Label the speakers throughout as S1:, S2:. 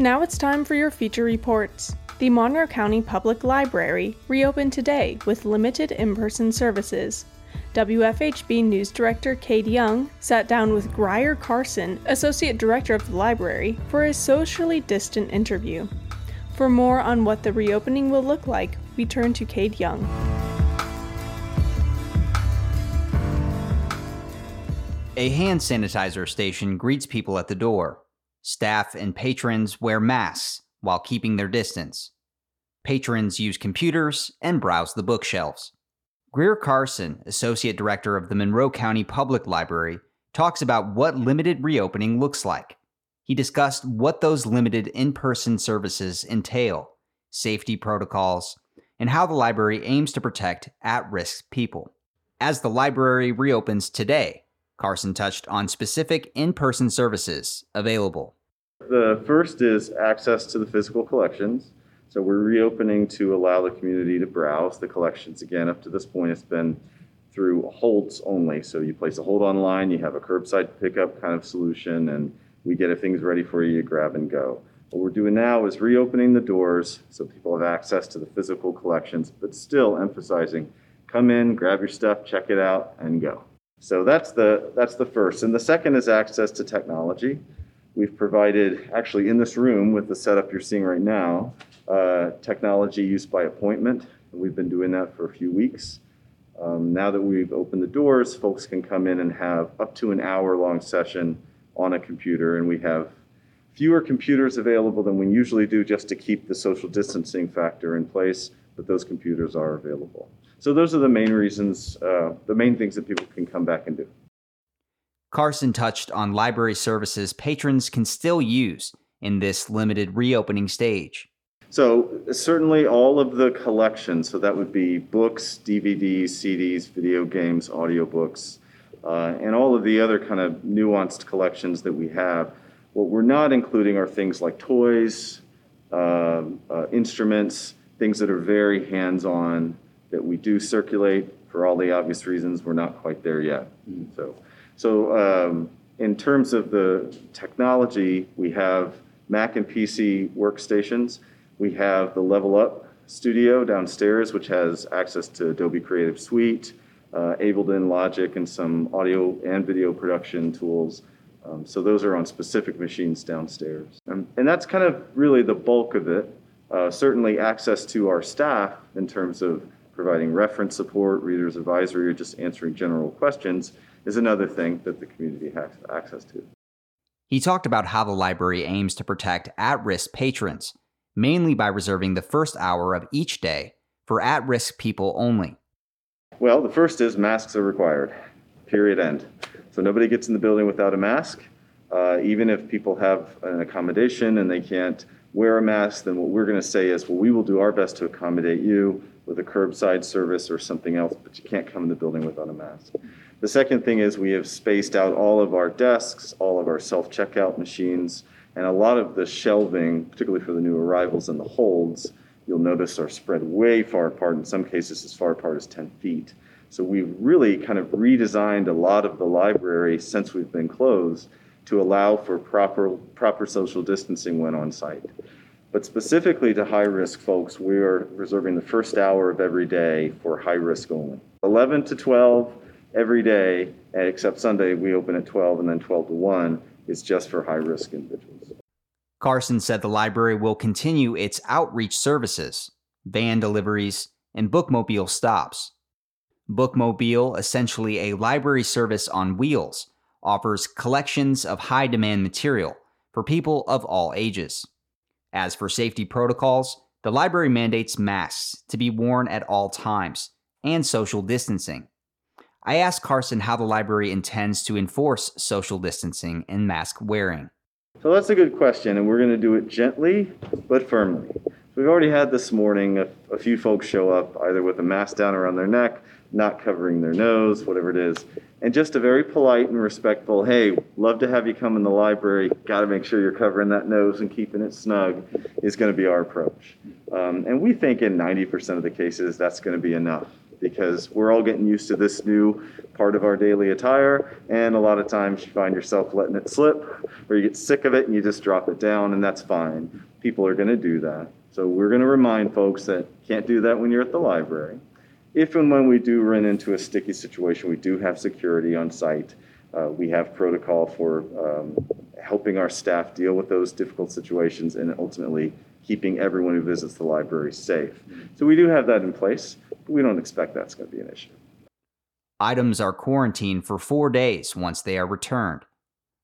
S1: Now it's time for your feature reports. The Monroe County Public Library reopened today with limited in person services. WFHB News Director Kade Young sat down with Grier Carson, Associate Director of the library, for a socially distant interview. For more on what the reopening will look like, we turn to Kade Young.
S2: A hand sanitizer station greets people at the door. Staff and patrons wear masks while keeping their distance. Patrons use computers and browse the bookshelves. Grier Carson, Associate Director of the Monroe County Public Library, talks about what limited reopening looks like. He discussed what those limited in person services entail, safety protocols, and how the library aims to protect at risk people. As the library reopens today, Carson touched on specific in person services available.
S3: The first is access to the physical collections. So we're reopening to allow the community to browse the collections again. Up to this point, it's been through holds only. So you place a hold online, you have a curbside pickup kind of solution, and we get if things ready for you to grab and go. What we're doing now is reopening the doors so people have access to the physical collections, but still emphasizing come in, grab your stuff, check it out, and go. So that's the, that's the first. And the second is access to technology. We've provided, actually, in this room with the setup you're seeing right now, uh, technology used by appointment. We've been doing that for a few weeks. Um, now that we've opened the doors, folks can come in and have up to an hour long session on a computer, and we have fewer computers available than we usually do just to keep the social distancing factor in place, but those computers are available. So those are the main reasons, uh, the main things that people can come back and do.
S2: Carson touched on library services patrons can still use in this limited reopening stage.
S3: So, certainly all of the collections, so that would be books, DVDs, CDs, video games, audiobooks, uh, and all of the other kind of nuanced collections that we have. What we're not including are things like toys, uh, uh, instruments, things that are very hands on that we do circulate for all the obvious reasons. We're not quite there yet. Mm-hmm. So, so um, in terms of the technology, we have Mac and PC workstations. We have the Level Up studio downstairs, which has access to Adobe Creative Suite, uh, Ableton, Logic, and some audio and video production tools. Um, so those are on specific machines downstairs. Um, and that's kind of really the bulk of it. Uh, certainly access to our staff in terms of providing reference support, readers advisory, or just answering general questions is another thing that the community has access to.
S2: He talked about how the library aims to protect at risk patrons, mainly by reserving the first hour of each day for at risk people only.
S3: Well, the first is masks are required, period, end. So nobody gets in the building without a mask. Uh, even if people have an accommodation and they can't wear a mask, then what we're going to say is, well, we will do our best to accommodate you with a curbside service or something else, but you can't come in the building without a mask. The second thing is we have spaced out all of our desks, all of our self checkout machines, and a lot of the shelving, particularly for the new arrivals and the holds, you'll notice are spread way far apart, in some cases as far apart as 10 feet. So we've really kind of redesigned a lot of the library since we've been closed to allow for proper, proper social distancing when on site. But specifically to high risk folks, we are reserving the first hour of every day for high risk only. 11 to 12 every day, except Sunday, we open at 12 and then 12 to 1 is just for high risk individuals.
S2: Carson said the library will continue its outreach services, van deliveries, and bookmobile stops. Bookmobile, essentially a library service on wheels, offers collections of high demand material for people of all ages. As for safety protocols, the library mandates masks to be worn at all times and social distancing. I asked Carson how the library intends to enforce social distancing and mask wearing.
S3: So that's a good question, and we're going to do it gently but firmly. We've already had this morning a, a, few folks show up either with a mask down around their neck, not covering their nose, whatever it is, and just a very polite and respectful, hey, love to have you come in the library, got to make sure you're covering that nose and keeping it snug, is going to be our approach. Um, and we think in 90% of the cases that's going to be enough. because we're all getting used to this new part of our daily attire. And a lot of times you find yourself letting it slip or you get sick of it and you just drop it down, and that's fine. People are going to do that. So we're going to remind folks that can't do that when you're at the library. If and when we do run into a sticky situation, we do have security on site. Uh, we have protocol for um, helping our staff deal with those difficult situations and ultimately keeping everyone who visits the library safe. So we do have that in place, but we don't expect that's going to be an issue.
S2: Items are quarantined for four days once they are returned.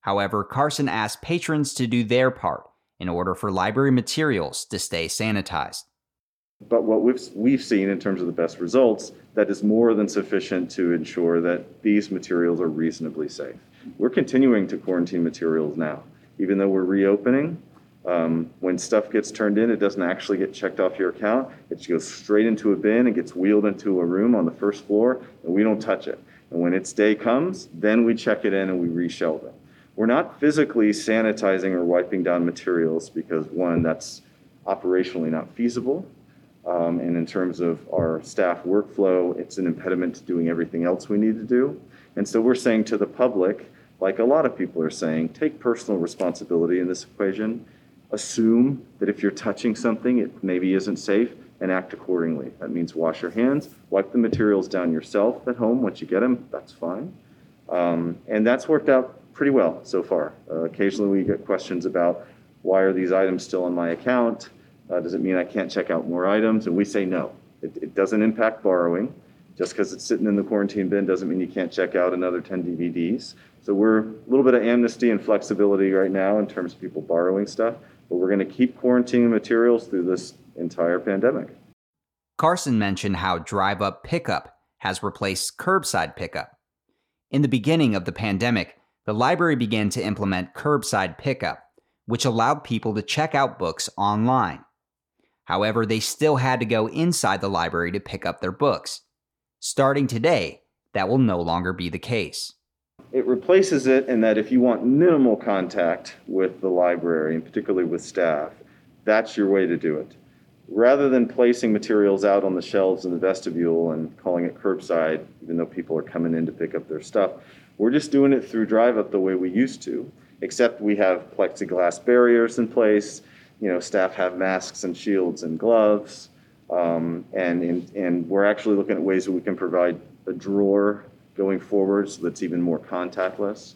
S2: However, Carson asked patrons to do their part in order for library materials to stay sanitized.
S3: But what we've, we've seen in terms of the best results, that is more than sufficient to ensure that these materials are reasonably safe. We're continuing to quarantine materials now. Even though we're reopening, um, when stuff gets turned in, it doesn't actually get checked off your account. It goes straight into a bin and gets wheeled into a room on the first floor, and we don't touch it. And when its day comes, then we check it in and we reshelve it. We're not physically sanitizing or wiping down materials because, one, that's operationally not feasible. Um, and in terms of our staff workflow, it's an impediment to doing everything else we need to do. And so we're saying to the public, like a lot of people are saying, take personal responsibility in this equation. Assume that if you're touching something, it maybe isn't safe, and act accordingly. That means wash your hands, wipe the materials down yourself at home once you get them, that's fine. Um, and that's worked out pretty well so far. Uh, occasionally we get questions about why are these items still on my account? Uh, does it mean I can't check out more items? And we say no. It, it doesn't impact borrowing. Just because it's sitting in the quarantine bin doesn't mean you can't check out another 10 DVDs. So we're a little bit of amnesty and flexibility right now in terms of people borrowing stuff, but we're going to keep quarantining materials through this entire pandemic.
S2: Carson mentioned how drive up pickup has replaced curbside pickup. In the beginning of the pandemic, the library began to implement curbside pickup, which allowed people to check out books online. However, they still had to go inside the library to pick up their books. Starting today, that will no longer be the case.
S3: It replaces it in that if you want minimal contact with the library, and particularly with staff, that's your way to do it. Rather than placing materials out on the shelves in the vestibule and calling it curbside, even though people are coming in to pick up their stuff, we're just doing it through drive up the way we used to, except we have plexiglass barriers in place. You know, staff have masks and shields and gloves. Um, and, and, and we're actually looking at ways that we can provide a drawer going forward so that's even more contactless.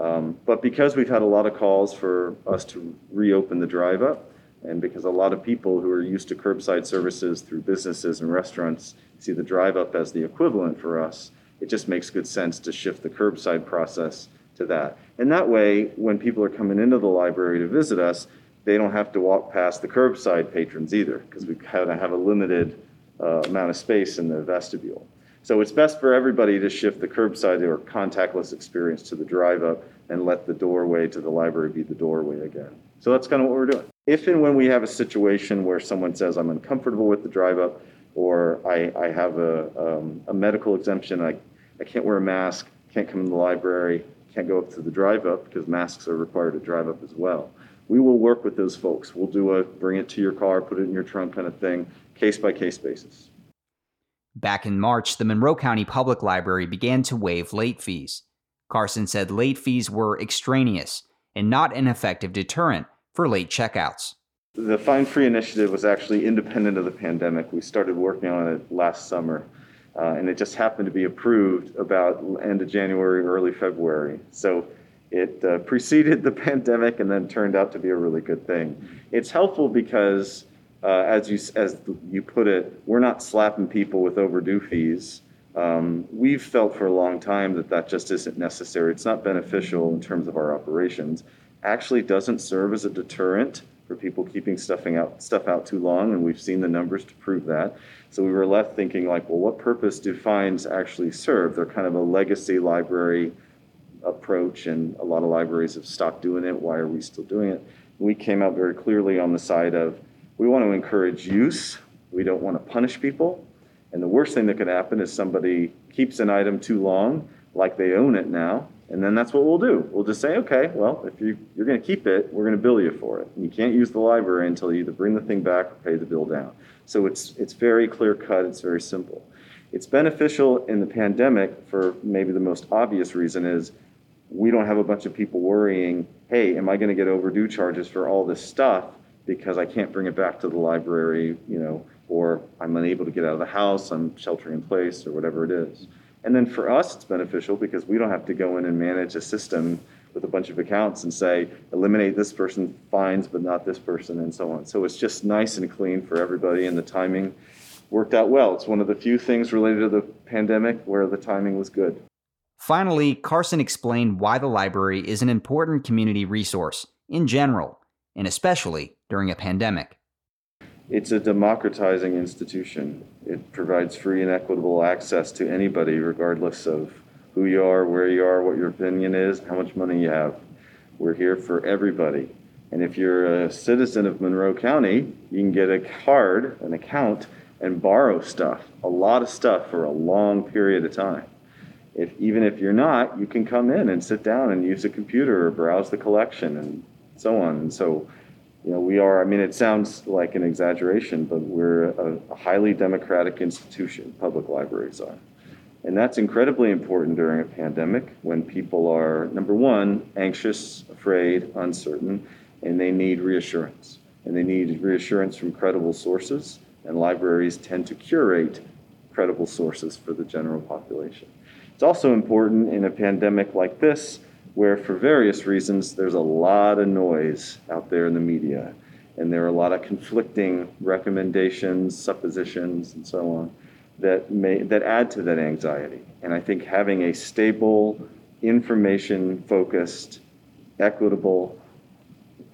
S3: Um, but because we've had a lot of calls for us to reopen the drive up, and because a lot of people who are used to curbside services through businesses and restaurants see the drive up as the equivalent for us, it just makes good sense to shift the curbside process to that. And that way, when people are coming into the library to visit us, they don't have to walk past the curbside patrons either, because we kind of have a limited uh, amount of space in the vestibule. So it's best for everybody to shift the curbside or contactless experience to the drive up and let the doorway to the library be the doorway again. So that's kind of what we're doing. If and when we have a situation where someone says, I'm uncomfortable with the drive up, or I, I have a, um, a medical exemption, I, I can't wear a mask, can't come in the library, can't go up to the drive up because masks are required to drive up as well we will work with those folks. We'll do a bring it to your car, put it in your trunk kind of thing, case by case basis.
S2: Back in March, the Monroe County Public Library began to waive late fees. Carson said late fees were extraneous and not an effective deterrent for late checkouts.
S3: The Fine Free initiative was actually independent of the pandemic. We started working on it last summer, uh, and it just happened to be approved about end of January, early February. So it uh, preceded the pandemic and then turned out to be a really good thing. It's helpful because, uh, as you as you put it, we're not slapping people with overdue fees. Um, we've felt for a long time that that just isn't necessary. It's not beneficial in terms of our operations. Actually, doesn't serve as a deterrent for people keeping stuffing out stuff out too long, and we've seen the numbers to prove that. So we were left thinking like, well, what purpose do fines actually serve? They're kind of a legacy library approach, and a lot of libraries have stopped doing it. Why are we still doing it? We came out very clearly on the side of we want to encourage use. We don't want to punish people. And the worst thing that could happen is somebody keeps an item too long, like they own it now, and then that's what we'll do. We'll just say, okay, well, if you, you're going to keep it, we're going to bill you for it. And you can't use the library until you either bring the thing back or pay the bill down. So it's, it's very clear cut, it's very simple It's beneficial in the pandemic for maybe the most obvious reason is we don't have a bunch of people worrying, hey, am I going to get overdue charges for all this stuff because I can't bring it back to the library, you know, or I'm unable to get out of the house, I'm sheltering in place, or whatever it is. And then for us, it's beneficial because we don't have to go in and manage a system with a bunch of accounts and say, eliminate this person fines, but not this person, and so on. So it's just nice and clean for everybody, and the timing worked out well. It's one of the few things related to the pandemic where the timing was good.
S2: Finally, Carson explained why the library is an important community resource in general, and especially during a pandemic.
S3: It's a democratizing institution. It provides free and equitable access to anybody, regardless of who you are, where you are, what your opinion is, how much money you have. We're here for everybody. And if you're a citizen of Monroe County, you can get a card, an account, and borrow stuff, a lot of stuff for a long period of time. If, even if you're not, you can come in and sit down and use a computer or browse the collection and so on. And so, you know, we are, I mean, it sounds like an exaggeration, but we're a, a highly democratic institution, public libraries are. And that's incredibly important during a pandemic when people are, number one, anxious, afraid, uncertain, and they need reassurance. And they need reassurance from credible sources and libraries tend to curate credible sources for the general population. It's also important in a pandemic like this, where for various reasons there's a lot of noise out there in the media, and there are a lot of conflicting recommendations, suppositions, and so on that may that add to that anxiety. And I think having a stable, information-focused, equitable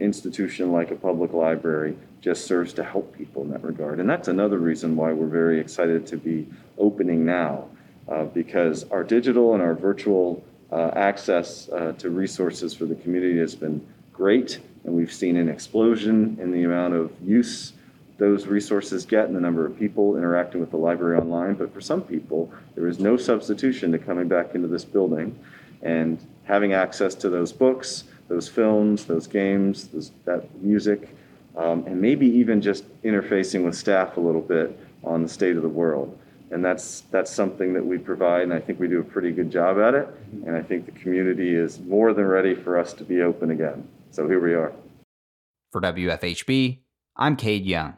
S3: institution like a public library just serves to help people in that regard. And that's another reason why we're very excited to be opening now, uh, because our digital and our virtual uh, access uh, to resources for the community has been great, and we've seen an explosion in the amount of use those resources get and the number of people interacting with the library online. But for some people, there is no substitution to coming back into this building and having access to those books, those films, those games, those, that music um, and maybe even just interfacing with staff a little bit on the state of the world. And that's that's something that we provide, and I think we do a pretty good job at it. And I think the community is more than ready for us to be open again. So here we are.
S2: For WFHB, I'm Kade Young.